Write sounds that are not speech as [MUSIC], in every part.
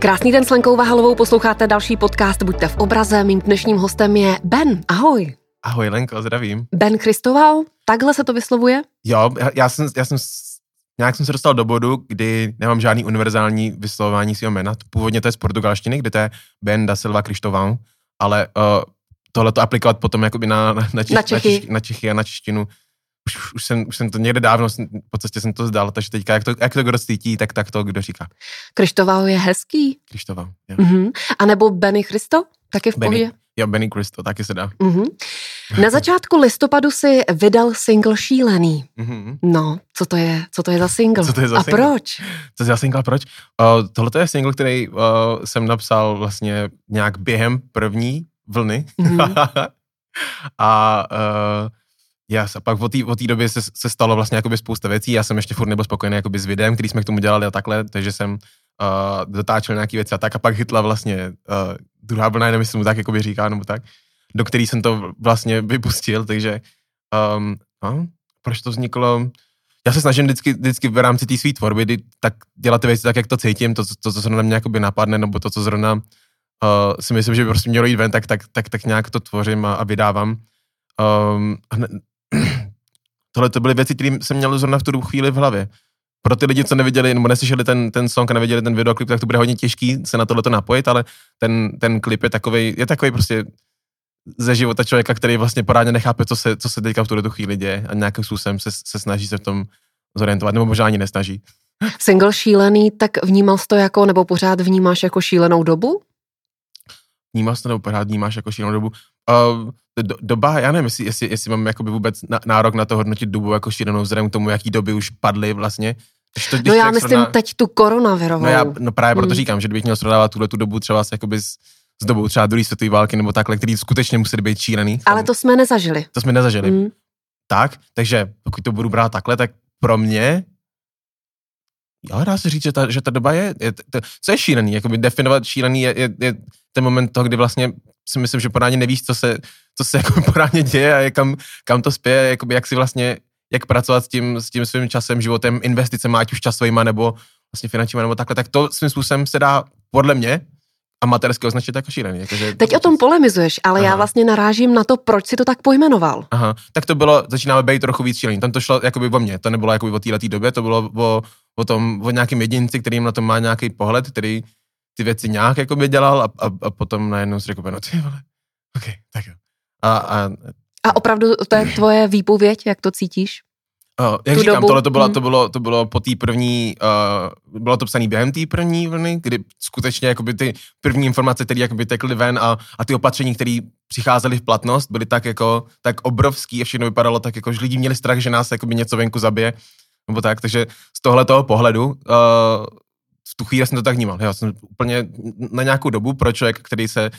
Krásný den s Lenkou Vahalovou, posloucháte další podcast Buďte v obraze. Mým dnešním hostem je Ben. Ahoj. Ahoj Lenko, zdravím. Ben Christoval, takhle se to vyslovuje? Jo, já, já jsem, já jsem nějak jsem se dostal do bodu, kdy nemám žádný univerzální vyslovování svého jména. Původně to je z portugalštiny, kde to je Ben da Silva Cristovão, ale uh, tohle to aplikovat potom jakoby na, na, na, Čech, na, Čechy. na, Čech, na Čechy a na češtinu už, už, jsem, už jsem to někde dávno, po cestě jsem to zdal, takže teďka, jak to, jak to kdo cítí, tak, tak to kdo říká. Krištovau je hezký. Krištovau, jo. Uh-huh. A nebo Benny Christo, taky v Benny, pohodě? Jo, Benny Christo, taky se dá. Uh-huh. Na začátku listopadu si vydal single Šílený. Uh-huh. No, co to je, co to je za single? Co to je za A single? proč? Co to je za single, proč? Uh, tohle je single, který uh, jsem napsal vlastně nějak během první vlny. Uh-huh. [LAUGHS] a uh, Yes, a pak od té době se, se, stalo vlastně jakoby spousta věcí, já jsem ještě furt nebyl spokojený jakoby s videem, který jsme k tomu dělali a takhle, takže jsem uh, dotáčel nějaké věci a tak a pak hitla vlastně uh, druhá vlna, nevím, jestli mu tak jakoby říká, nebo tak, do který jsem to vlastně vypustil, takže um, no, proč to vzniklo? Já se snažím vždycky, vždycky v rámci té své tvorby kdy, tak dělat ty věci tak, jak to cítím, to, to, co zrovna mě jakoby napadne, nebo to, co zrovna uh, si myslím, že by prostě mělo jít ven, tak, tak, tak, tak nějak to tvořím a, a vydávám. Um, tohle to byly věci, které jsem měl zrovna v tu chvíli v hlavě. Pro ty lidi, co neviděli nebo neslyšeli ten, ten song a neviděli ten videoklip, tak to bude hodně těžký se na tohle napojit, ale ten, ten klip je takový, je takový prostě ze života člověka, který vlastně pořádně nechápe, co se, co se teďka v tuhle chvíli děje a nějakým způsobem se, se snaží se v tom zorientovat, nebo možná ani nesnaží. Single šílený, tak vnímal jsi to jako, nebo pořád vnímáš jako šílenou dobu? Vnímal jsi to, nebo pořád vnímáš jako šílenou dobu? Uh, do, doba, já nevím, jestli, jestli, jestli mám jakoby vůbec nárok na to hodnotit dobu jako šílenou vzhledem k tomu, jaký doby už padly vlastně. Když to, když no já myslím srovná... teď tu koronavirovou. No, já, no právě proto hmm. říkám, že kdybych měl srovnávat tuhle tu dobu třeba s, jakoby s, s dobou třeba druhé světové války nebo takhle, který skutečně museli být šílený. Ale to jsme nezažili. To jsme nezažili. Hmm. Tak, takže pokud to budu brát takhle, tak pro mě jo, dá se říct, že ta, že ta doba je, je to, co je šílený, jakoby definovat šílený je, je, je ten moment toho, kdy vlastně si myslím, že pořádně nevíš, co se, co se [LAUGHS] jako pořádně děje a kam, kam to spěje, jakoby jak si vlastně, jak pracovat s tím, s tím svým časem, životem, investicemi, ať už časovýma nebo vlastně finančníma nebo takhle, tak to svým způsobem se dá podle mě amatérsky označit jako šílený. Jakože, Teď o tom polemizuješ, ale Aha. já vlastně narážím na to, proč si to tak pojmenoval. Aha, tak to bylo, začínáme být trochu víc šílený. Tam to šlo jakoby o mě, to nebylo jakoby o této době, to bylo o, o tom, o nějakém jedinci, který na to má nějaký pohled, který ty věci nějak jakoby dělal a, a, a potom najednou si řekl, no ty vole, ok, tak jo. A, a, a opravdu to je tvoje výpověď, jak to cítíš? Uh, jak tu říkám, dobu? tohle to bylo, hmm. to bylo, to bylo po té první, uh, bylo to psané během té první vlny, kdy skutečně jakoby ty první informace, které jakoby tekly ven a, a ty opatření, které přicházely v platnost, byly tak jako, tak obrovský a všechno vypadalo tak jako, že lidi měli strach, že nás jakoby něco venku zabije, nebo tak, takže z tohle toho pohledu uh, v tu chvíli jsem to tak vnímal. Já jsem úplně na nějakou dobu pro člověk, který se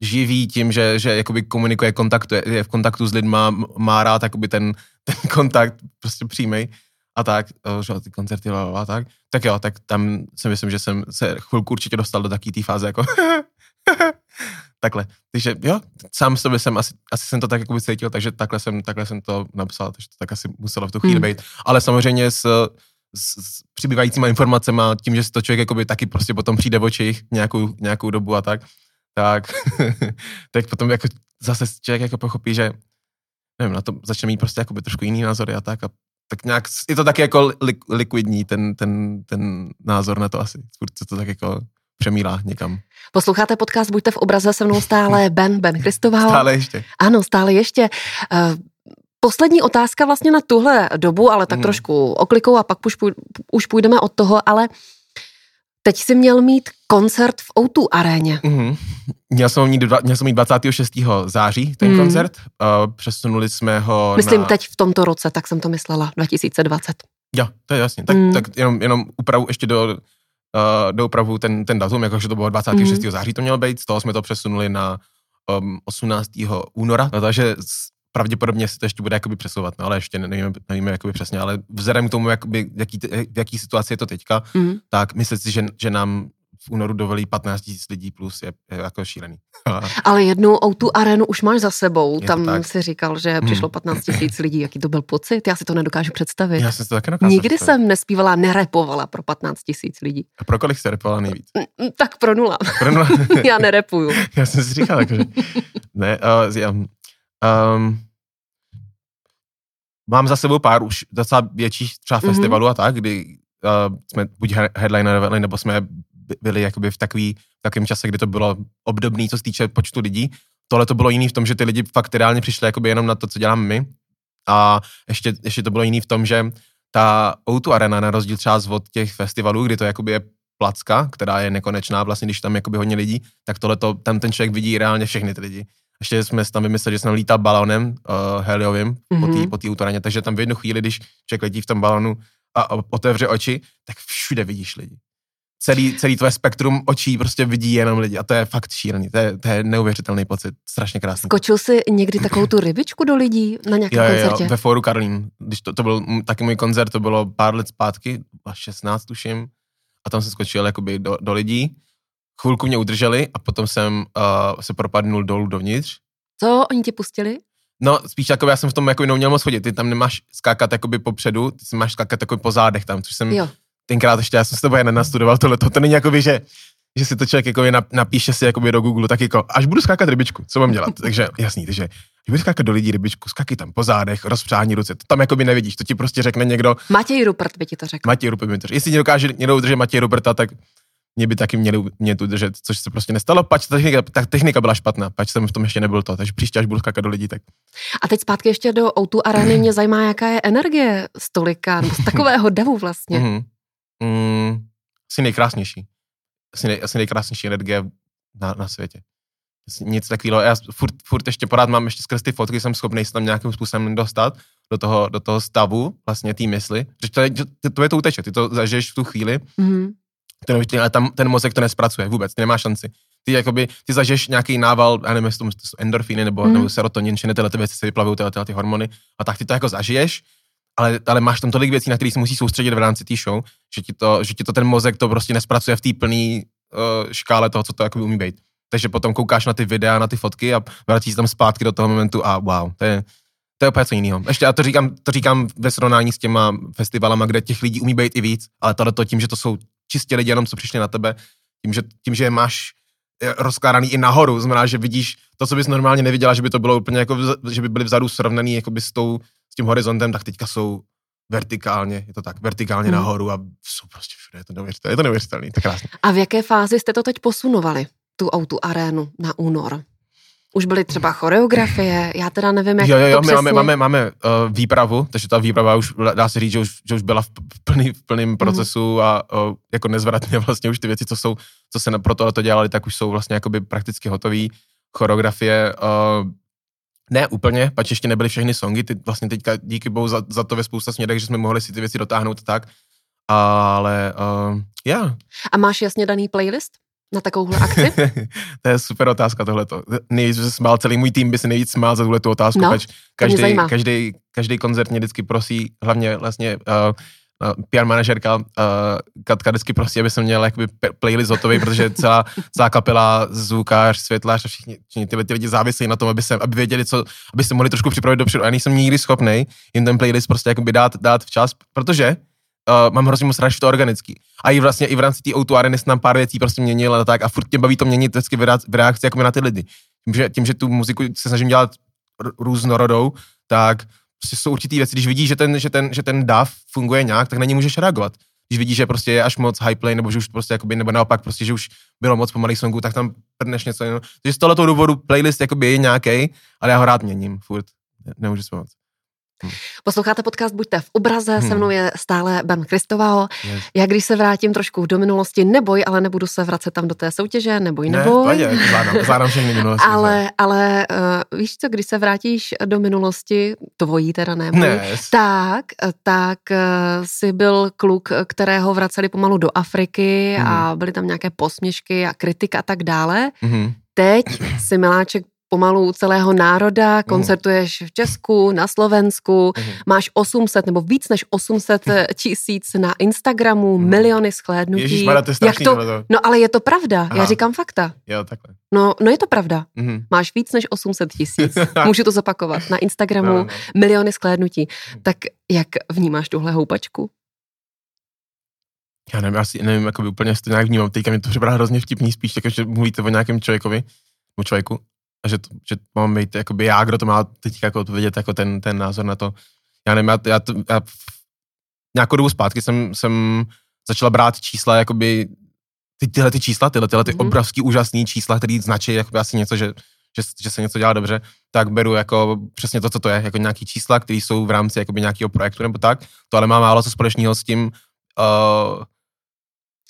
živí tím, že, že jakoby komunikuje, kontaktuje, je v kontaktu s lidma, má rád jakoby ten, [LAUGHS] ten kontakt prostě přímý a tak, že ty koncerty a tak, tak jo, tak tam si myslím, že jsem se chvilku určitě dostal do takové té fáze jako [LAUGHS] takhle. Takže jo, sám sobě jsem, asi, asi jsem to tak jakoby cítil, takže takhle jsem, takhle jsem to napsal, takže to tak asi muselo v tu chvíli hmm. být. Ale samozřejmě s, s, s přibývajícíma informacemi, tím, že si to člověk jakoby taky prostě potom přijde v očích nějakou, nějakou dobu a tak, tak, [LAUGHS] tak potom jako zase člověk jako pochopí, že nevím, na to začne mít prostě jakoby trošku jiný názory a tak a tak nějak, je to taky jako li, likvidní ten, ten, ten názor na to asi. Furt se to tak jako přemílá někam. Posloucháte podcast Buďte v obraze se mnou stále Ben, Ben Christoval. Stále ještě. Ano, stále ještě. Poslední otázka vlastně na tuhle dobu, ale tak mm. trošku oklikou a pak už, už půjdeme od toho, ale teď si měl mít koncert v O2 aréně. Mm. Měl jsem mít, měl jsem mít 26. září ten mm. koncert, uh, přesunuli jsme ho Myslím na... teď v tomto roce, tak jsem to myslela, 2020. Jo, to je jasně. Tak, mm. tak jenom, jenom upravu ještě do, uh, do upravu ten, ten datum, jakože to bylo 26. Mm. září to mělo být, z toho jsme to přesunuli na um, 18. února, no, takže pravděpodobně se to ještě bude jakoby přesouvat, no, ale ještě nevíme, nevíme jakoby přesně, ale vzhledem k tomu, jakoby, jaký, v jaký situaci je to teďka, mm. tak myslím si, že, že nám v únoru dovolí 15 000 lidí plus je, je jako šílený. [LAUGHS] Ale jednu tu arénu už máš za sebou. Je Tam tak. si říkal, že přišlo 15 tisíc lidí. Jaký to byl pocit? Já si to nedokážu představit. Já jsem to dokázal Nikdy představit. jsem nespívala, nerepovala pro 15 tisíc lidí. A pro kolik jste repovala nejvíc? Mm, Tak pro nula. Pro nula? [LAUGHS] Já nerepuju. [LAUGHS] Já jsem si říkal, jakože, ne, uh, já, um, mám za sebou pár už docela větších třeba Mhm. festivalů a tak, kdy uh, jsme buď he- headlinerovali, nebo jsme by- byli jakoby v takový, takovém čase, kdy to bylo obdobný, co se týče počtu lidí. Tohle to bylo jiný v tom, že ty lidi fakt reálně přišli jakoby jenom na to, co děláme my. A ještě, ještě to bylo jiný v tom, že ta O2 Arena, na rozdíl třeba od těch festivalů, kdy to jakoby je placka, která je nekonečná, vlastně když tam jakoby hodně lidí, tak tohle tam ten člověk vidí reálně všechny ty lidi. Ještě jsme tam vymysleli, že jsem lítal balonem uh, heliovým po té Mhm. po té autoraně, takže tam v jednu chvíli, když člověk letí v tom balonu a, a otevře oči, tak všude vidíš lidi. Celý, celý tvoje spektrum očí prostě vidí jenom lidi a to je fakt šílený, to je, to je neuvěřitelný pocit, strašně krásný. Skočil jsi někdy takovou tu rybičku do lidí na nějakém Jo, koncertě? jo, ve Fóru Karlín. Když to, to byl taky můj koncert, to bylo pár let zpátky, a 16 tuším, a tam jsem skočil jakoby do, do lidí. Chvilku mě udrželi a potom jsem uh, se propadnul dolů dovnitř. Co oni ti pustili? No, spíš jako já jsem v tom jako neuměl moc chodit. Ty tam nemáš skákat jakoby popředu, ty si máš skákat jako po zádech tam, což jsem Jo. tenkrát ještě, já jsem s tebou jen nenastudoval tohle. To není jakoby, že, že si to člověk jako napíše si jakoby do Google, tak jako, až budu skákat rybičku, co mám dělat? [LAUGHS] Takže jasný, takže když budeš skákat do lidí rybičku, skákej tam po zádech, rozpřání ruce, to tam jakoby nevidíš, to ti prostě řekne někdo, Matěj Rupert by ti to řekl. Matěj Rupert mi to řekne. Jestli dokáže někdo udržet Matěj Ruperta, tak mě by taky měli mě tu udržet, což se prostě nestalo, pač ta technika, ta technika byla špatná, pač jsem v tom ještě nebyl to, takže příště, až budu skákat do lidí, tak A teď zpátky ještě do O2 Areny mě zajímá, jaká je energie z tolika, nebo z [LAUGHS] takového davu vlastně. Mm-hmm. Mm, asi nejkrásnější. Asi, nej, asi nejkrásnější energie na, na světě. Nic takového. Já furt, furt ještě pořád mám ještě skrz ty fotky, jsem schopný se tam nějakým způsobem dostat do toho, do toho stavu vlastně té mysli. Že to, je, to, to je to uteče, ty to zažiješ v tu chvíli, Mhm. Ten, ale tam ten mozek to nespracuje vůbec, ty nemáš šanci. Ty jakoby, ty zažiješ nějaký nával, já nevím, jestli to jsou endorfíny nebo, mm. nebo serotonin, ne, tyhle ty věci se vyplavují, tyhle, tyhle ty hormony, a tak ty to jako zažiješ, ale, ale máš tam tolik věcí, na které se musíš soustředit v rámci té show, že ti, to, že ti to ten mozek to prostě nespracuje v té plné uh, škále toho, co to jako umí být. Takže potom koukáš na ty videa, na ty fotky a vracíš se tam zpátky do toho momentu a wow, to je, to je úplně co jiného. Ještě já to říkám, to říkám ve srovnání s těma festivalama, kde těch lidí umí být i víc, ale tohle to tím, že to jsou čistě lidi jenom, co přišli na tebe, tím, že, tím, že je máš eh, rozkládaný i nahoru, znamená, že vidíš to, co bys normálně neviděla, že by to bylo úplně jako, že by byly vzadu srovnaný jakoby s, tou, s tím horizontem, tak teďka jsou vertikálně, je to tak, vertikálně Hmm. nahoru a jsou prostě všude, je to neuvěřitelné, je to neuvěřitelné, to je krásné. A v jaké fázi jste to teď posunovali, tu O2 Arénu na únor? Už byly třeba choreografie, já teda nevím, jak Jo, jo, jo, to my přesně... máme, máme, máme uh, výpravu, takže ta výprava už, dá se říct, že už, že už byla v, plný, v plném procesu a uh, jako nezvratně [LAUGHS] vlastně už ty věci, co jsou, co se na- pro tohle dělali, tak už jsou vlastně jakoby prakticky hotové. Choreografie, uh, ne úplně, pač ještě nebyly všechny songy, ty vlastně teďka díky bohu za, za to ve spousta směrech, že jsme mohli si ty věci dotáhnout tak, ale uh, já, yeah. A máš jasně daný playlist na takovouhle akci? [LAUGHS] to je super otázka tohleto. Nejvíc se smál, celý můj tým by se nejvíc smál za tuhle tu otázku, No, každý, každý, každý koncert mě vždycky prosí, hlavně vlastně uh, PR manažerka uh, Katka vždycky prosí, aby jsem měl jakoby playlist hotový, protože celá, celá kapela, zvukář, světlář a všichni, všichni ty, ty lidi závisejí na tom, aby, se, aby věděli, co, aby se mohli trošku připravit dopředu. A já nejsem nikdy schopný jim ten playlist prostě jakoby dát, dát včas, protože uh, mám hrozně moc rád, že to organický. A i vlastně i v rámci té O2 areny se nám pár věcí prostě měnil a tak a furt mě baví to měnit vždycky v reak- v reakci jako na ty lidi. Tím že, tím, že tu muziku se snažím dělat různorodou, tak prostě jsou určitý věci, když vidíš, že ten, že ten, že ten DAV funguje nějak, tak na něj můžeš reagovat. Když vidíš, že prostě je až moc high play, nebo že už prostě jakoby, nebo naopak prostě, že už bylo moc pomalých songů, tak tam prdneš něco jiného. Takže z tohoto důvodu playlist jakoby je nějaký, ale já ho rád měním, furt. Ne- Nemůžu si pomoct. Posloucháte podcast Buďte v obraze, se Hmm. mnou je stále Ben Kristovao. Yes. Já když se vrátím trošku do minulosti, neboj, ale nebudu se vracet tam do té soutěže, neboj, Ne, neboj. pohodě, zvládám, zvládám všechny minulosti. ale, ale uh, víš co, když se vrátíš do minulosti, tvojí teda ne, Ne, tak, tak uh, jsi byl kluk, kterého vraceli pomalu do Afriky Mhm. a byly tam nějaké posměšky a kritika a tak dále. Mhm. Teď si miláček pomalu celého národa, mhm. koncertuješ v Česku, na Slovensku, mm. máš 800 nebo víc než 800 tisíc na Instagramu, mm. miliony shlédnutí. Ježišmarja, to je Jak to, to? No ale je to pravda, Aha. já říkám fakta. Jo, takhle. No, no je to pravda. Mm. Máš víc než 800 tisíc. [LAUGHS] Můžu to zopakovat. Na Instagramu no, no. miliony shlédnutí. Tak jak vnímáš tuhle houpačku? já nevím, asi nevím, jako by úplně to nějak vnímám. Teďka mi to připadá hrozně vtipný, spíš tak, že mluvíte o nějakém člověkovi, o člověku, a že, to, že mám být jakoby já, kdo to má teď jako vidět jako ten, ten názor na to. Já nevím, já, já, to, já nějakou dobu zpátky jsem, jsem začala brát čísla, jakoby ty, tyhle ty čísla, tyhle, tyhle ty mm-hmm. obrovský úžasný čísla, který značí jakoby asi něco, že, že, že se něco dělá dobře, tak beru jako přesně to, co to je, jako nějaký čísla, které jsou v rámci jakoby nějakého projektu nebo tak, to ale má málo co společného s tím, uh,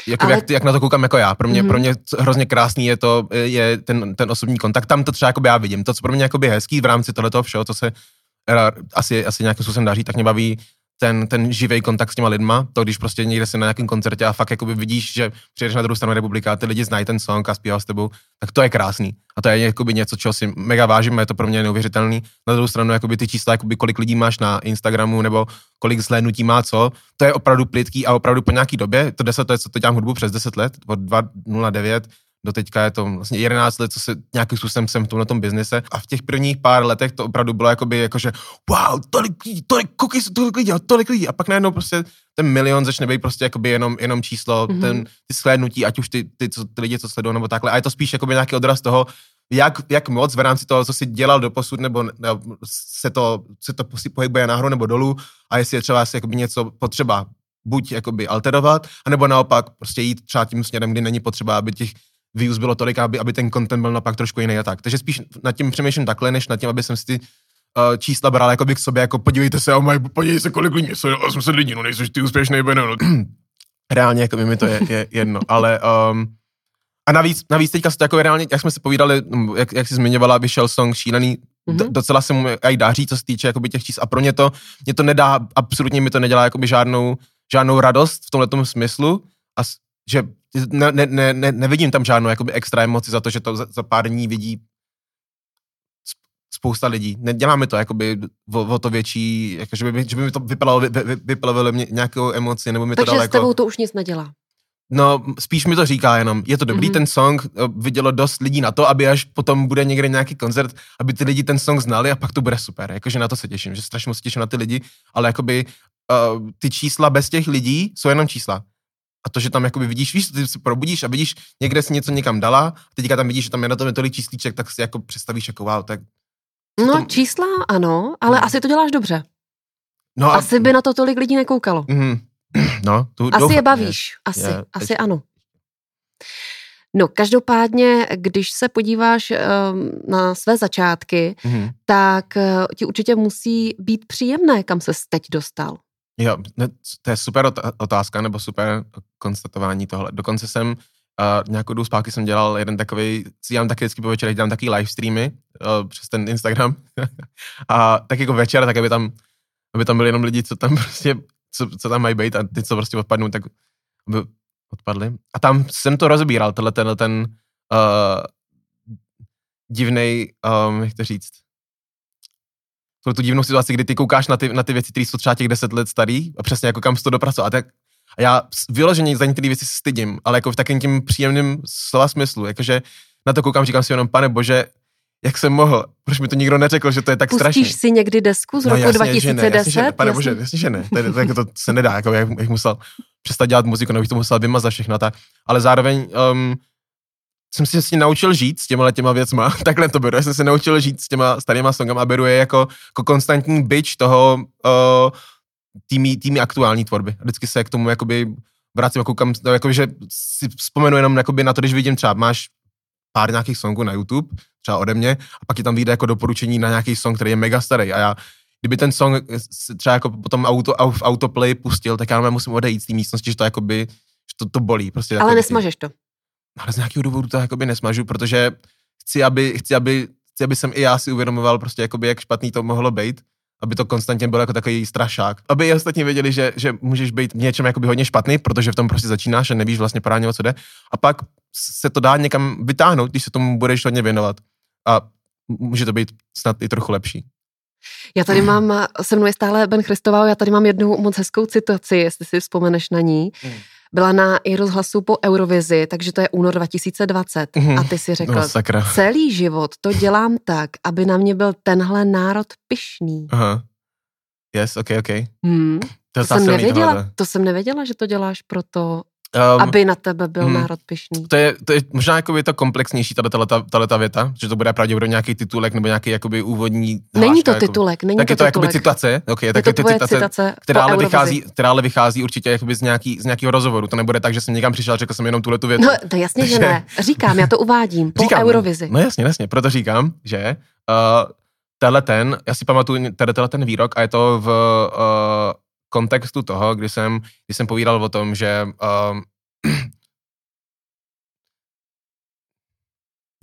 jako ale... jak, jak, na to koukám jako já. Pro mě, mm-hmm. pro mě hrozně krásný je to, je ten, ten osobní kontakt. Tam to třeba jako já vidím. To, co pro mě jako hezký v rámci tohoto všeho, co se asi, asi nějakým způsobem daří, tak mě baví ten, ten živý kontakt s těma lidma, to když prostě někde se na nějakém koncertě a fakt jakoby vidíš, že přijedeš na druhou stranu republika a ty lidi znají ten song a zpívají s tebou, tak to je krásný. A to je jakoby něco, čeho si mega vážím, je to pro mě neuvěřitelný. Na druhou stranu jakoby ty čísla, jakoby kolik lidí máš na Instagramu nebo kolik zhlédnutí má co, to je opravdu plitký a opravdu po nějaký době, to 10 let, co to dělám hudbu přes 10 let, od 2009, do teďka je to vlastně 11 let, co se nějakým způsobem jsem v tomhle tom biznise. A v těch prvních pár letech to opravdu bylo jakoby jako, že wow, tolik lidí, tolik cookies, tolik lidí, tolik lidí. A pak najednou prostě ten milion začne být prostě jakoby jenom, jenom číslo, mm-hmm. ten, ty shlédnutí, ať už ty, ty, co, ty lidi, co sledují nebo takhle. A je to spíš jakoby nějaký odraz toho, jak, jak moc v rámci toho, co si dělal do posud, nebo, nebo se, to, se to pohybuje nahoru nebo dolů a jestli je třeba asi jakoby něco potřeba buď jakoby alterovat, anebo naopak prostě jít třeba tím směrem, kdy není potřeba, aby těch views bylo tolik, aby, aby ten content byl napak trošku jiný a tak. Takže spíš nad tím přemýšlím takhle, než nad tím, aby jsem si ty uh, čísla bral jako by k sobě, jako podívejte se, oh my, podívej se, kolik lidí, jsou 800 lidí, no nejsi ty úspěšný, no. [CLEARS THROAT] Reálně, jako mi to je, je jedno, ale um, a navíc, navíc teďka se to jako reálně, jak jsme se povídali, jak, jak jsi zmiňovala, vyšel song šílený, mm-hmm. docela se mu i daří, co se týče jakoby těch čísl a pro ně to, mě to nedá, absolutně mi to nedělá jakoby žádnou, žádnou radost v tomhle smyslu a že ne, ne, ne, ne, nevidím tam žádnou jakoby extra emoci za to, že to za, za pár dní vidí spousta lidí. Neděláme to jakoby o, o to větší, jako, že, by, že by mi to vyplavilo, vy, vy, mě nějakou emoci, nebo mi Takže to dalo s tebou jako... to už nic nedělá. No, spíš mi to říká jenom, je to dobrý mm-hmm. ten song, eh, vidělo dost lidí na to, aby až potom bude někde nějaký koncert, aby ty lidi ten song znali a pak to bude super. Jakože na to se těším, že strašně moc těším na ty lidi, ale jakoby uh, ty čísla bez těch lidí jsou jenom čísla. A to, že tam jakoby vidíš, víš, ty se probudíš a vidíš, někde si něco někam dala, a teďka tam vidíš, že tam je na tom tolik číslíček, tak si jako představíš jako wow, tak... No tom... čísla ano, ale no. asi to děláš dobře. No a... Asi by na to tolik lidí nekoukalo. Mm, [CLEARS THROAT] no, tu, asi doufám, je bavíš, je, asi, je, asi teď... ano. No, každopádně, když se podíváš um, na své začátky, mm-hmm. tak uh, ti určitě musí být příjemné, kam se teď dostal. Jo, to je super otázka, nebo super konstatování tohle. Dokonce jsem uh, nějakou dobu zpátky jsem dělal jeden takový, dělám taky vždycky po večerech, dělám taky live streamy uh, přes ten Instagram. [LAUGHS] a tak jako večer, tak aby tam, aby tam byli jenom lidi, co tam [LAUGHS] prostě, co, co tam mají být a ty, co prostě odpadnou, tak aby odpadli. A tam jsem to rozbíral, tenhle ten, ten uh, divnej, um, jak to říct, pro tu divnou situaci, kdy ty koukáš na ty, na ty věci, které jsou třeba těch deset let starý a přesně jako kam se to dopracoval. A, tak, a já vyloženě za některé věci se stydím, ale jako v takém tím příjemném slova smyslu, jakože na to koukám, říkám si jenom, pane bože, jak jsem mohl, proč mi to nikdo neřekl, že to je tak Pustíš strašný. Pustíš si někdy desku z no, roku jasně, 2010? Že ne, jasně, že ne. Pane jasně. bože, jasně, že ne. To, to, to, to se nedá, jako jak, jak musel přestat dělat muziku, nebo bych to musel vymazat všechno tak. Ale zároveň um, jsem si vlastně naučil žít s těma těma věcma, [LAUGHS] takhle to beru, já jsem se naučil žít s těma starýma songama a beru je jako, jako konstantní byč toho uh, týmy, týmy aktuální tvorby. Vždycky se k tomu jakoby vracím a koukám, no, jakoby, že si vzpomenu jenom jakoby na to, když vidím třeba, máš pár nějakých songů na YouTube, třeba ode mě, a pak je tam vyjde jako doporučení na nějaký song, který je mega starý a já kdyby ten song třeba jako potom auto, v autoplay pustil, tak já musím odejít z té místnosti, že to jakoby, že to, to bolí. Prostě Ale nesmažeš to ale z nějakého důvodu to jakoby nesmažu, protože chci, aby, chci, aby, chci, aby jsem i já si uvědomoval prostě jakoby, jak špatný to mohlo být, aby to konstantně bylo jako takový strašák. Aby i ostatní věděli, že, že můžeš být v něčem jakoby hodně špatný, protože v tom prostě začínáš a nevíš vlastně pořádně, o co jde. A pak se to dá někam vytáhnout, když se tomu budeš hodně věnovat. A může to být snad i trochu lepší. Já tady mám, se mnou je stále Ben Christoval, já tady mám jednu moc hezkou citaci, jestli si vzpomeneš na ní. Hmm. Byla na i rozhlasu po Eurovizi, takže to je únor 2020. Hmm. A ty si řekl, no, sakra. celý život to dělám tak, aby na mě byl tenhle národ pyšný. Aha. Yes, ok, ok. Hmm. To, to, jsem nevěděla, to jsem nevěděla, že to děláš proto, Um, aby na tebe byl hmm, národ pišný. To je, to je možná jako je to komplexnější, tato, ta věta, že to bude pravděpodobně nějaký titulek nebo nějaký jakoby úvodní Není to jako, titulek, není tak to je to jakoby citace, okay, je tak je to citace, citace která, ale vychází, která ale vychází určitě jakoby z, nějaký, z nějakého rozhovoru. To nebude tak, že jsem někam přišel a řekl jsem jenom tuhle tu větu. No, to jasně, že ne. Říkám, já to uvádím po říkám, Eurovizi. No jasně, jasně, proto říkám, že uh, tenhle ten, já si pamatuju tenhle ten výrok a je to v uh, kontextu toho, kdy jsem, kdy jsem povídal o tom, že uh, [CLEARS THROAT]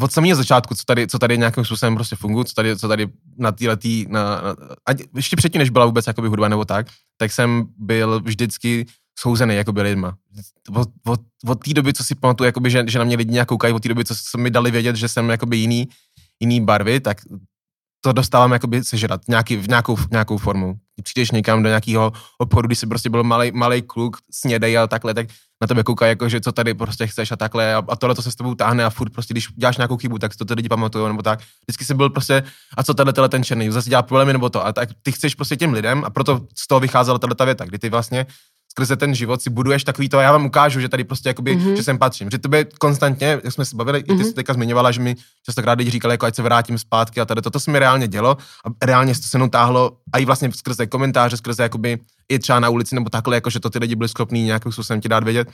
od samého začátku, co tady, co tady nějakým způsobem prostě funguje, co tady, co tady na týhletý, na, na, a ještě předtím, než byla vůbec jakoby hudba nebo tak, tak jsem byl vždycky souzený jakoby lidma. Od, od, od té doby, co si pamatuju, jakoby, že, že na mě lidi nějak koukají, od té doby, co mi dali vědět, že jsem jakoby jiný, jiný barvy, tak to dostávám jakoby sežrat nějaký, v nějakou, v nějakou formu. Přijdeš někam do nějakého obchodu, když jsi prostě byl malý, malý kluk, snědej a takhle, tak na tebe kouká, jako, že co tady prostě chceš a takhle a, a tohle to se s tebou táhne a furt prostě, když děláš nějakou chybu, tak to ty lidi pamatují nebo tak. Vždycky jsem byl prostě, a co tady ten černý, zase dělá problémy nebo to. A tak ty chceš prostě těm lidem a proto z toho vycházela tato věta, kdy ty vlastně skrze ten život si buduješ takový to, já vám ukážu, že tady prostě jakoby, mm-hmm. že sem patřím. Že to by konstantně, jak jsme se bavili, mm-hmm. i ty mhm. jsi teďka zmiňovala, že mi častokrát lidi říkali, jako ať se vrátím zpátky a tady toto se mi reálně dělo a reálně se to se mnou táhlo a i vlastně skrze komentáře, skrze jakoby i třeba na ulici nebo takhle, jako že to ty lidi byli schopní nějakým způsobem ti dát vědět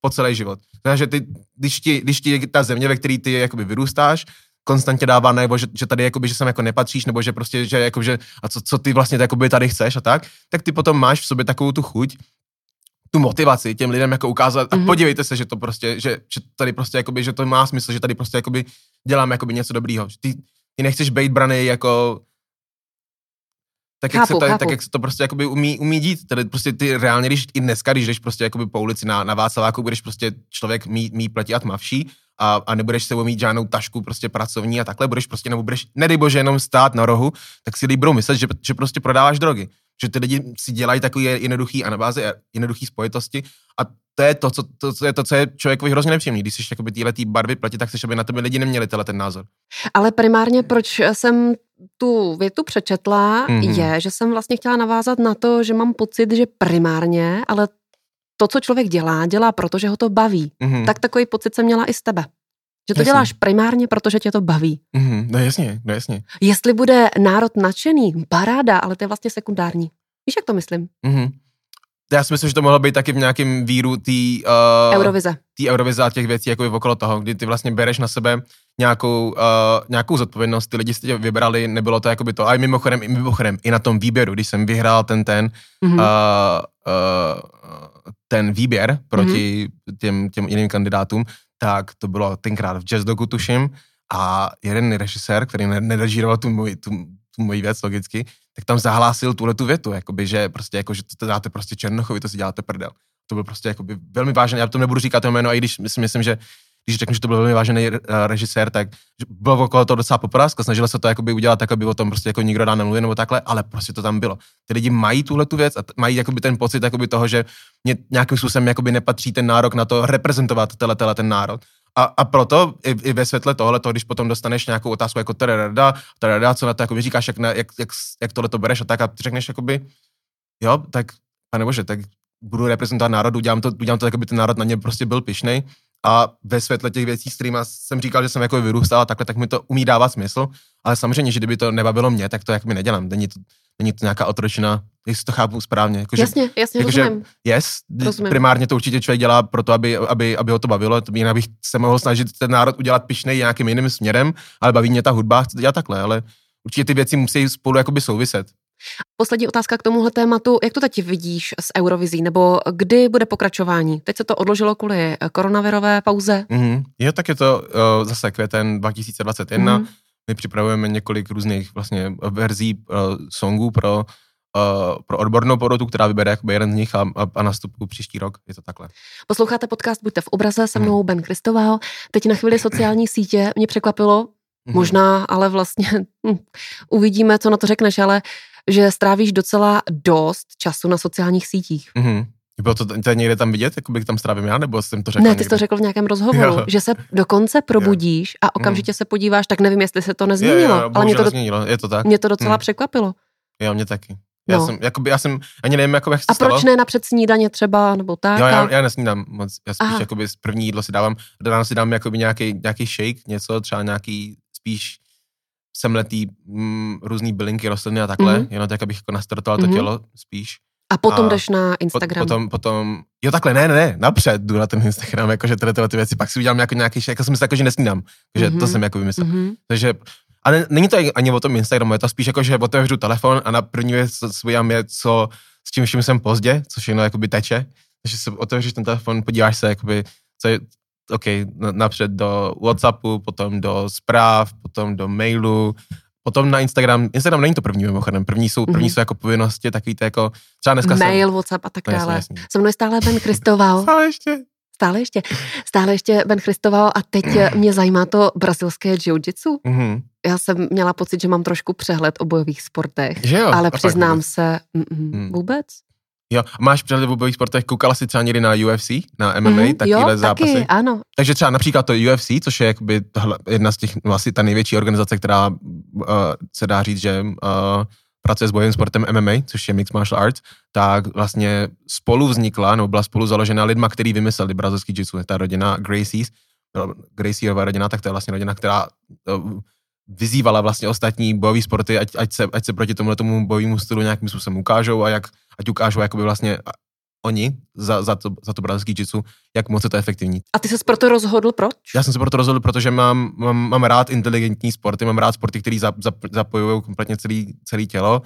po celý život. Takže ty, když ti, když ti ta země, ve které ty jakoby vyrůstáš, konstantně dává nebo že, že tady jakoby, že sem jako nepatříš, nebo že prostě, že jako, že a co, co ty vlastně jakoby tady chceš a tak, tak ty potom máš v sobě takovou tu chuť, tu motivaci těm lidem jako ukázat mm-hmm. a mhm. podívejte se, že to prostě, že, že tady prostě jakoby, že to má smysl, že tady prostě jakoby děláme jakoby něco dobrýho. Ty, ty nechceš být braný jako tak, chápu, jak se to, tak jak se to prostě jakoby umí, umí dít. Tedy prostě ty reálně, když i dneska, když jdeš prostě jakoby po ulici na, na Václaváku, budeš prostě člověk mý, mý pleti a tmavší a, a nebudeš sebou mít žádnou tašku prostě pracovní a takhle budeš prostě, nebo budeš, nedej bože, jenom stát na rohu, tak si lidi budou myslet, že, že prostě prodáváš drogy. Že ty lidi si dělají takové jednoduchý a na bázi jednoduchý spojitosti a to je to, co, to, to, je to, co je člověkovi hrozně nepříjemný. Když jsi jakoby tyhle tý barvy platí, tak chceš, aby na tebe lidi neměli tenhle ten názor. Ale primárně, proč jsem tu větu přečetla, mm-hmm. je, že jsem vlastně chtěla navázat na to, že mám pocit, že primárně, ale to, co člověk dělá, dělá proto, že ho to baví. Mm-hmm. Tak takový pocit jsem měla i z tebe. Že to jasně. děláš primárně, protože tě to baví. Mm-hmm. No jasně, no jasně. Jestli bude národ nadšený, paráda, ale to je vlastně sekundární. Víš, jak to myslím? Mm-hmm. Já si myslím, že to mohlo být taky v nějakém víru té uh, Eurovize. Tý Eurovize a těch věcí jako okolo toho, kdy ty vlastně bereš na sebe nějakou, uh, nějakou zodpovědnost, ty lidi si tě vybrali, nebylo to jako by to, a mimochodem, i mimochodem, i na tom výběru, když jsem vyhrál ten ten, mm-hmm. uh, uh, ten výběr proti mm-hmm. těm, těm jiným kandidátům, tak to bylo tenkrát v Jazz Dogu, tuším, a jeden režisér, který nerežíroval tu moji, tu, tu moji věc logicky, tak tam zahlásil tuhle tu větu, jakoby, že prostě jako, že to dáte prostě Černochovi, to si děláte prdel. To byl prostě jakoby velmi vážný, já to nebudu říkat to jméno, i když si myslím, že když řeknu, že to byl velmi vážený uh, režisér, tak bylo okolo toho docela popraska, snažil se to jakoby udělat tak, aby o tom prostě jako nikdo dá nemluvil nebo takhle, ale prostě to tam bylo. Ty lidi mají tuhle tu věc a mají jakoby ten pocit jakoby toho, že mě nějakým způsobem jakoby nepatří ten nárok na to reprezentovat tenhle, tenhle ten národ. A, a proto i, i ve světle tohle, to, když potom dostaneš nějakou otázku jako terada, terada, co na to jako říkáš, jak, jak, jak, jak tohle to bereš a tak a ty řekneš jakoby, jo, tak pane bože, tak budu reprezentovat národu, udělám to, udělám to tak, aby ten národ na ně prostě byl pišnej a ve světle těch věcí, s kterými jsem říkal, že jsem jako vyrůstal a takhle, tak mi to umí dávat smysl, ale samozřejmě, že kdyby to nebavilo mě, tak to jak mi nedělám. Není to, není to nějaká otročina, jestli to chápu správně. Jako, jasně, jasně, jako, rozumím. Yes, rozumím. primárně to určitě člověk dělá proto, aby, aby, aby ho to bavilo, jinak bych se mohl snažit ten národ udělat pišnej nějakým jiným směrem, ale baví mě ta hudba, chci to dělat takhle, ale určitě ty věci musí spolu jakoby souviset. Poslední otázka k tomuhle tématu. Jak to teď vidíš s Eurovizí, nebo kdy bude pokračování? Teď se to odložilo kvůli koronavirové pauze. Mm-hmm. Je, tak je to uh, zase květen 2021. Mm-hmm. My připravujeme několik různých vlastně verzí uh, songů pro uh, pro odbornou porotu, která vybere jakoby jeden z nich a, a, a nastupu příští rok. Je to takhle. Posloucháte podcast Buďte v obraze se mnou hmm. Ben Kristoval. Teď na chvíli sociální sítě mě překvapilo, Mm-hmm. Možná, ale vlastně hm, uvidíme, co na to řekneš, ale že strávíš docela dost času na sociálních sítích. Mm-hmm. Bylo to, to někde tam vidět, jako by tam strávím já, nebo jsem to řekl Ne, ty někde? jsi to řekl v nějakém rozhovoru, jo. že se dokonce probudíš a okamžitě mm. se podíváš, tak nevím, jestli se to nezměnilo, jo, jo, ale mě to, do, změnilo, je to tak. mě to docela mm. překvapilo. Jo, mě taky. Já no. jsem, jakoby, já jsem, ani nevím, jako, jak se A proč stalo. ne napřed snídaně třeba, nebo tak? Jo, já, já nesnídám moc, já spíš jakoby z první jídlo si dávám, do rána si dám jakoby nějaký, nějaký shake, něco, třeba nějaký spíš semletý mm, různý bylinky, rostliny a takhle, mm-hmm. jenom tak, abych jako nastartoval mm-hmm. to tělo spíš. A potom a jdeš na Instagram. Potom, potom, jo takhle, ne, ne, ne, napřed jdu na ten Instagram, jakože tyhle, tyhle ty věci, pak si udělám jako nějaký, jako jsem myslel, jako, že nesnídám, že mm-hmm. to jsem jako vymyslel. Mm-hmm. Takže, ale není to ani o tom Instagramu, je to spíš jako, že otevřu telefon a na první věc, co je, co, s čím vším jsem pozdě, což jenom jakoby teče, takže se otevřeš ten telefon, podíváš se, jakoby, co je, OK, napřed do Whatsappu, potom do zpráv, potom do mailu, Potom na Instagram, Instagram není to první mimochodem, první jsou, první mm-hmm. jsou jako povinnosti, takový to jako, třeba dneska Mail, jsem, Whatsapp a tak no, dále. Se mnou stále Ben Christoval. [LAUGHS] stále ještě. Stále ještě. Stále ještě Ben Christoval a teď mě zajímá to brazilské jiu-jitsu. Mm-hmm. Já jsem měla pocit, že mám trošku přehled o bojových sportech, že jo? ale přiznám se, mm, mm, vůbec. Jo, máš přehled v bojových sportech, koukala jsi třeba někdy na UFC, na MMA, mm, takovéhle zápasy? Taky, ano. Takže třeba například to UFC, což je jakoby jedna z těch, no asi ta největší organizace, která uh, se dá říct, že uh, pracuje s bojovým sportem MMA, což je Mixed Martial Arts, tak vlastně spolu vznikla, nebo byla spolu založena lidma, který vymysleli brazilský jiu ta rodina Gracies, Gracieová rodina, tak to je vlastně rodina, která uh, vyzývala vlastně ostatní bojové sporty, ať, ať, se, ať se proti tomu bojovému stylu nějakým způsobem ukážou a jak, ať ukážou jakoby vlastně oni za, za, to, za to brazilský jitsu, jak moc je to efektivní. A ty se proto rozhodl, proč? Já jsem se proto rozhodl, protože mám, mám, mám rád inteligentní sporty, mám rád sporty, které zap, zap, zapojují kompletně celý, celý tělo.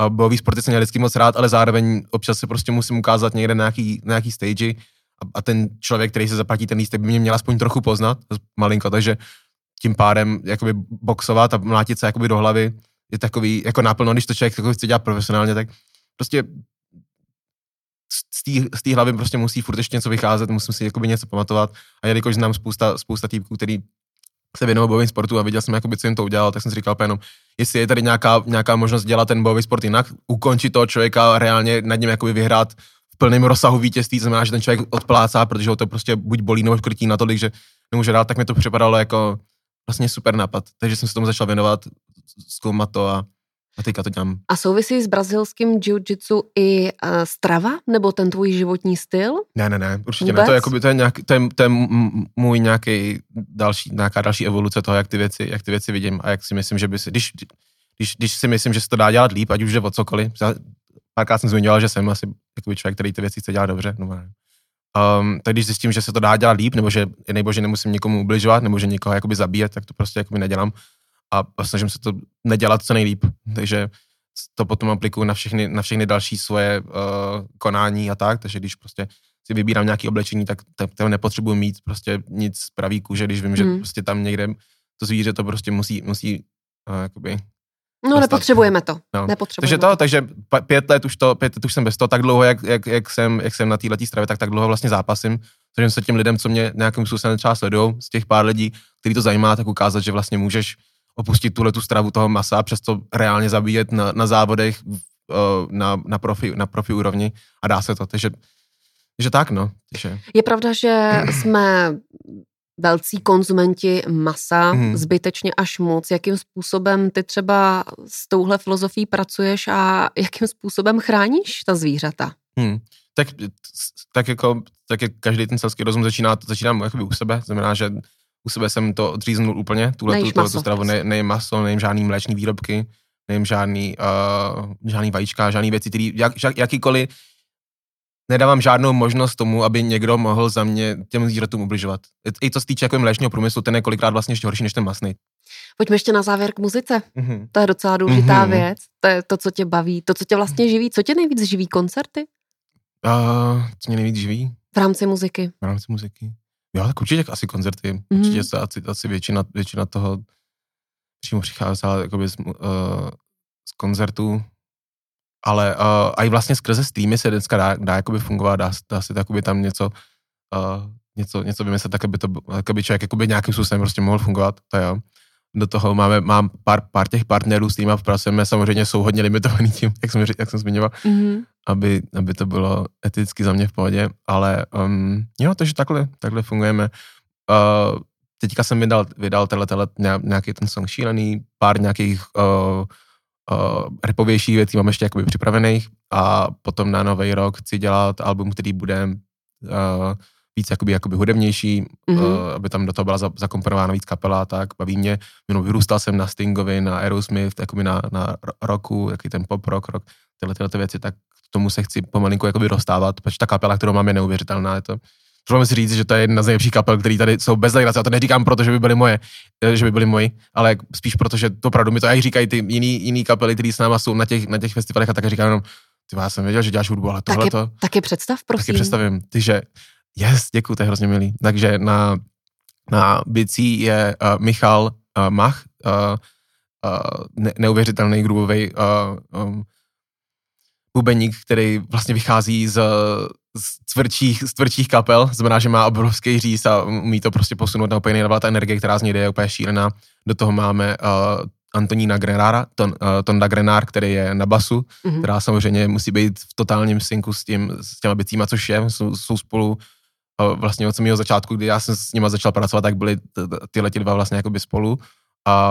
A bojový sporty jsem měl vždycky moc rád, ale zároveň občas se prostě musím ukázat někde na nějaký, na nějaký stage a, a ten člověk, který se zaplatí ten lístek, by mě měl aspoň trochu poznat, malinko, takže tím pádem jakoby boxovat a mlátit se jakoby do hlavy je takový jako naplno, když to člověk chce dělat profesionálně, tak prostě z té hlavy prostě musí furt ještě něco vycházet, musím si jakoby něco pamatovat a jelikož znám spousta, spousta týpků, který se věnují bojovým sportu a viděl jsem, jakoby, co jim to udělal, tak jsem si říkal jenom, jestli je tady nějaká, nějaká možnost dělat ten bojový sport jinak, ukončit toho člověka reálně nad ním jakoby vyhrát v plném rozsahu vítězství, to znamená, že ten člověk odplácá, protože ho to prostě buď bolí nebo škrtí natolik, že nemůže dát, tak mi to připadalo jako vlastně super nápad. Takže jsem se tomu začal věnovat, zkoumat to a, a teďka to dělám. A souvisí s brazilským jiu-jitsu i uh, strava, nebo ten tvůj životní styl? Ne, ne, ne, určitě Vůbec? ne. To je, jakoby, to je, nějak, to je, to je můj nějaký další, nějaká další evoluce toho, jak ty věci, jak ty věci vidím a jak si myslím, že by si, když, když, když si myslím, že se to dá dělat líp, ať už jde o cokoliv, párkrát jsem zmiňoval, že jsem asi jakoby člověk, který ty věci chce dělat dobře, no ne. Um, tak když zjistím, že se to dá dělat líp, nebo že, nebo že nemusím nikomu ubližovat, nebo že někoho jakoby zabíjet, tak to prostě jakoby nedělám a snažím se to nedělat co nejlíp. Takže to potom aplikuju na všechny, na všechny další svoje uh, konání a tak, takže když prostě si vybírám nějaké oblečení, tak to nepotřebuji mít prostě nic z pravý kůže, když vím, mm. že hmm. prostě tam někde to zvíře to prostě musí, musí uh, jakoby No, dostat. nepotřebujeme to. No. Nepotřebujeme takže to, takže pět let už to, pět let už jsem bez toho, tak dlouho, jak, jak, jak, jsem, jak jsem na této stravě, tak tak dlouho vlastně zápasím. Takže se těm lidem, co mě nějakým způsobem třeba sledují, z těch pár lidí, který to zajímá, tak ukázat, že vlastně můžeš opustit tuhle tu stravu toho masa a přesto reálně zabíjet na, na závodech na, na, profi, na profi úrovni a dá se to. Takže, takže tak, no. Takže... Je pravda, že jsme velcí konzumenti masa, hmm. zbytečně až moc. Jakým způsobem ty třeba s touhle filozofií pracuješ a jakým způsobem chráníš ta zvířata? Hmm. Tak, tak, jako, tak jak každý ten selský rozum začíná, jakoby u sebe, znamená, že u sebe jsem to odříznul úplně, tuhle tu, tu stravu, ne, nejím maso, nejím žádný mléčný výrobky, nejím žádný, uh, žádný vajíčka, žádný věci, který, jak, jakýkoliv nedávám žádnou možnost tomu, aby někdo mohl za mě těm zvířatům ubližovat. I co se týče jako mléčního průmyslu, ten je kolikrát vlastně ještě horší než ten masný. Pojďme ještě na závěr k muzice. Mm-hmm. To je docela důležitá mm-hmm. věc. To je to, co tě baví, to, co tě vlastně živí. Co tě nejvíc živí? Koncerty? Uh, co mě nejvíc živí? V rámci muziky. V rámci muziky. Jo, tak určitě asi koncerty. Mm-hmm. Určitě se asi, asi většina, většina toho přímo přicházela jakoby z, uh, z koncertů ale uh, i vlastně skrze streamy se dneska dá, dá jakoby fungovat, dá, dá se jakoby tam něco, uh, něco, něco vymyslet, tak aby, to, tak aby člověk jakoby nějakým způsobem prostě mohl fungovat, to jo. Do toho máme, mám pár, pár těch partnerů, s kterými pracujeme, samozřejmě jsou hodně limitovaný tím, jak jsem, jak jsem zmiňoval, mm-hmm. aby, aby to bylo eticky za mě v pohodě, ale um, jo, takže takhle, takhle fungujeme. Uh, teďka jsem vydal, vydal tenhle, tenhle nějaký ten song šílený, pár nějakých uh, uh, repovějších věcí mám ještě jakoby připravených a potom na nový rok chci dělat album, který bude uh, víc jakoby, jakoby hudebnější, mm-hmm. uh, aby tam do toho byla zakomponována víc kapela, tak baví mě. Jenom vyrůstal jsem na Stingovi, na Aerosmith, jakoby na, na roku, jaký ten pop rock, rock, tyhle, tyhle věci, tak k tomu se chci pomalinku jakoby dostávat, protože ta kapela, kterou mám, je neuvěřitelná. Je to, Můžeme si říct, že to je jedna z nejlepších kapel, které tady jsou bez legrace. A to neříkám proto, že by byly moje, eh, že by byly moji, ale spíš proto, že to opravdu mi to, jak říkají ty jiný, jiný kapely, které s náma jsou na těch, na těch festivalech, a tak říkám jenom, ty já jsem věděl, že děláš hudbu, ale tohle to. Taky představ, prosím. Taky představím. Ty, že Yes, děkuji, to je hrozně milý. Takže na, na bicí je uh, Michal uh, Mach, uh, uh, ne, neuvěřitelný grubový uh, um, bubeník, který vlastně vychází z, z, tvrdších, z tvrdších kapel, znamená, že má obrovský říz a umí to prostě posunout na úplně jiný ta energie, která z něj jde, je úplně šílená. Do toho máme uh, Antonína Grenára, ton, uh, Tonda Grenár, který je na basu, mm-hmm. která samozřejmě musí být v totálním synku s, tím, s těma bicíma, což je, jsou, jsou spolu vlastně od samého začátku, kdy já jsem s nimi začal pracovat, tak byly tyhle ty dva vlastně jakoby spolu.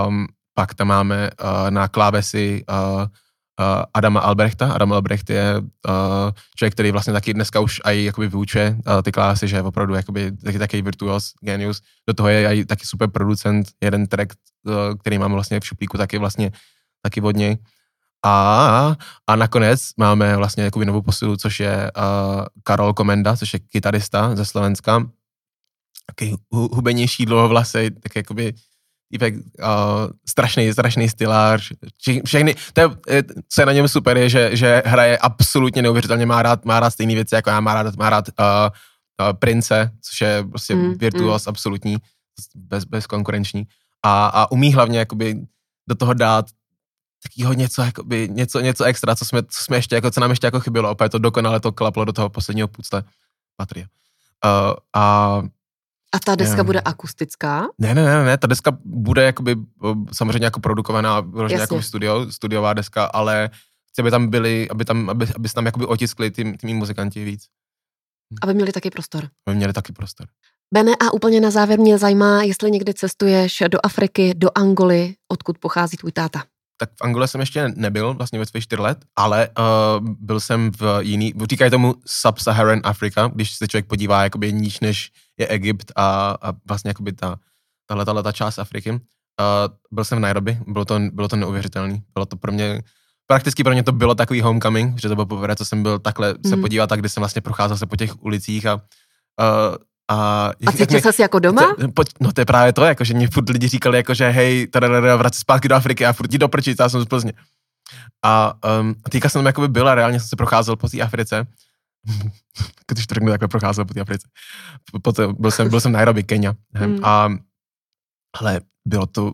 Um, pak tam máme uh, na klávesi uh, uh, Adama Albrechta. Adam Albrecht je uh, člověk, který vlastně taky dneska už aj jakoby vyučuje uh, ty klávesy, že je opravdu jakoby taky, taky virtuos, genius. Do toho je aj taky super producent, jeden track, uh, který mám vlastně v šuplíku, taky vlastně taky od něj. A, a nakonec máme vlastně jakoby novou posilu, což je uh, Karol Komenda, což je kytarista ze Slovenska. Taký hubenější, dlouhovlasý, tak jakoby týpek, uh, strašný, strašný stylář. Všechny, to je, co je na něm super, je, že, že hraje absolutně neuvěřitelně, má rád, má rád stejné věci, jako já, má rád, má rád uh, uh, Prince, což je prostě mm, virtuos mm. absolutní, bez, bezkonkurenční. A, a umí hlavně jakoby do toho dát takového něco, jakoby, něco, něco extra, co jsme, co jsme ještě, jako, co nám ještě jako chybělo. Opět to dokonale to klaplo do toho posledního půcta patrie. Uh, a a ta deska je, bude akustická? Ne, ne, ne, ne, ta deska bude jakoby samozřejmě jako produkovaná, vyloženě jako studio, studiová deska, ale chci, aby tam byli, aby tam, aby, aby se tam jakoby otiskli ty, ty muzikanti víc. Aby měli taky prostor. Aby měli taky prostor. Bene, a úplně na závěr mě zajímá, jestli někdy cestuješ do Afriky, do Angoly, odkud pochází tvůj táta tak v Angole jsem ještě nebyl, vlastně ve svých čtyř let, ale uh, byl jsem v jiný, říkají tomu Sub-Saharan Africa, když se člověk podívá jakoby níž než je Egypt a, a vlastně jakoby ta, tahle, tahle ta část Afriky. Uh, byl jsem v Nairobi, bylo to, bylo to neuvěřitelné, bylo to pro mě, prakticky pro mě to bylo takový homecoming, že to bylo poprvé, co jsem byl takhle mm. se mhm. podívat, tak kdy jsem vlastně procházel se po těch ulicích a uh, a, a cítil jsi jako doma? To, no to je právě to, jako, že mě furt lidi říkali, jako, že hej, tady vrát zpátky do Afriky a furt ti doprčit, já jsem z Plzně. A um, týka jsem tam jakoby byla, reálně jsem se procházel po té Africe. [LAUGHS] Když to řeknu, takhle procházel po té Africe. Poté byl jsem, byl jsem v Nairobi, Kenya. Hmm. A, ale bylo to,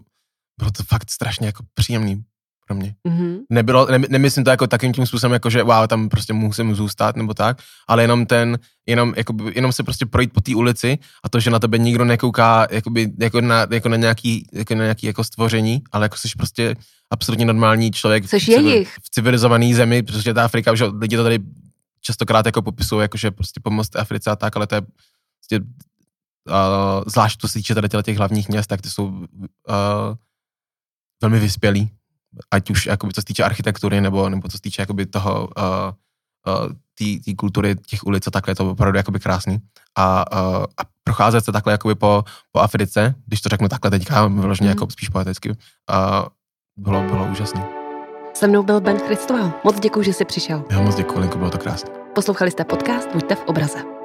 bylo to fakt strašně jako příjemný pro mě. Mm-hmm. Nebylo, ne, nemyslím to jako takým tím způsobem, jako že wow, tam prostě musím zůstat nebo tak, ale jenom ten, jenom, jako, jenom se prostě projít po té ulici a to, že na tebe nikdo nekouká jakoby, jako, na, jako na nějaký, jako na nějaký jako stvoření, ale jako jsi prostě absolutně normální člověk v, jejich. v civilizované zemi, protože ta Afrika, že lidi to tady častokrát jako popisují, jako že prostě pomoct Africe a tak, ale to je prostě, uh, zvlášť to se týče tady těch hlavních měst, tak ty jsou uh, velmi vyspělí ať už jakoby, co se týče architektury, nebo, nebo co se týče jakoby, toho, uh, uh, té kultury těch ulic a takhle, je to opravdu jakoby krásný. A, uh, a procházet se takhle jakoby po, po Africe, když to řeknu takhle teďka, vyloženě mm. jako spíš poeticky, uh, bylo, bylo úžasné. Se mnou byl Ben Christoval. Moc děkuji, že jsi přišel. Já moc děkuji, Lenko, bylo to krásné. Poslouchali jste podcast Buďte v obraze.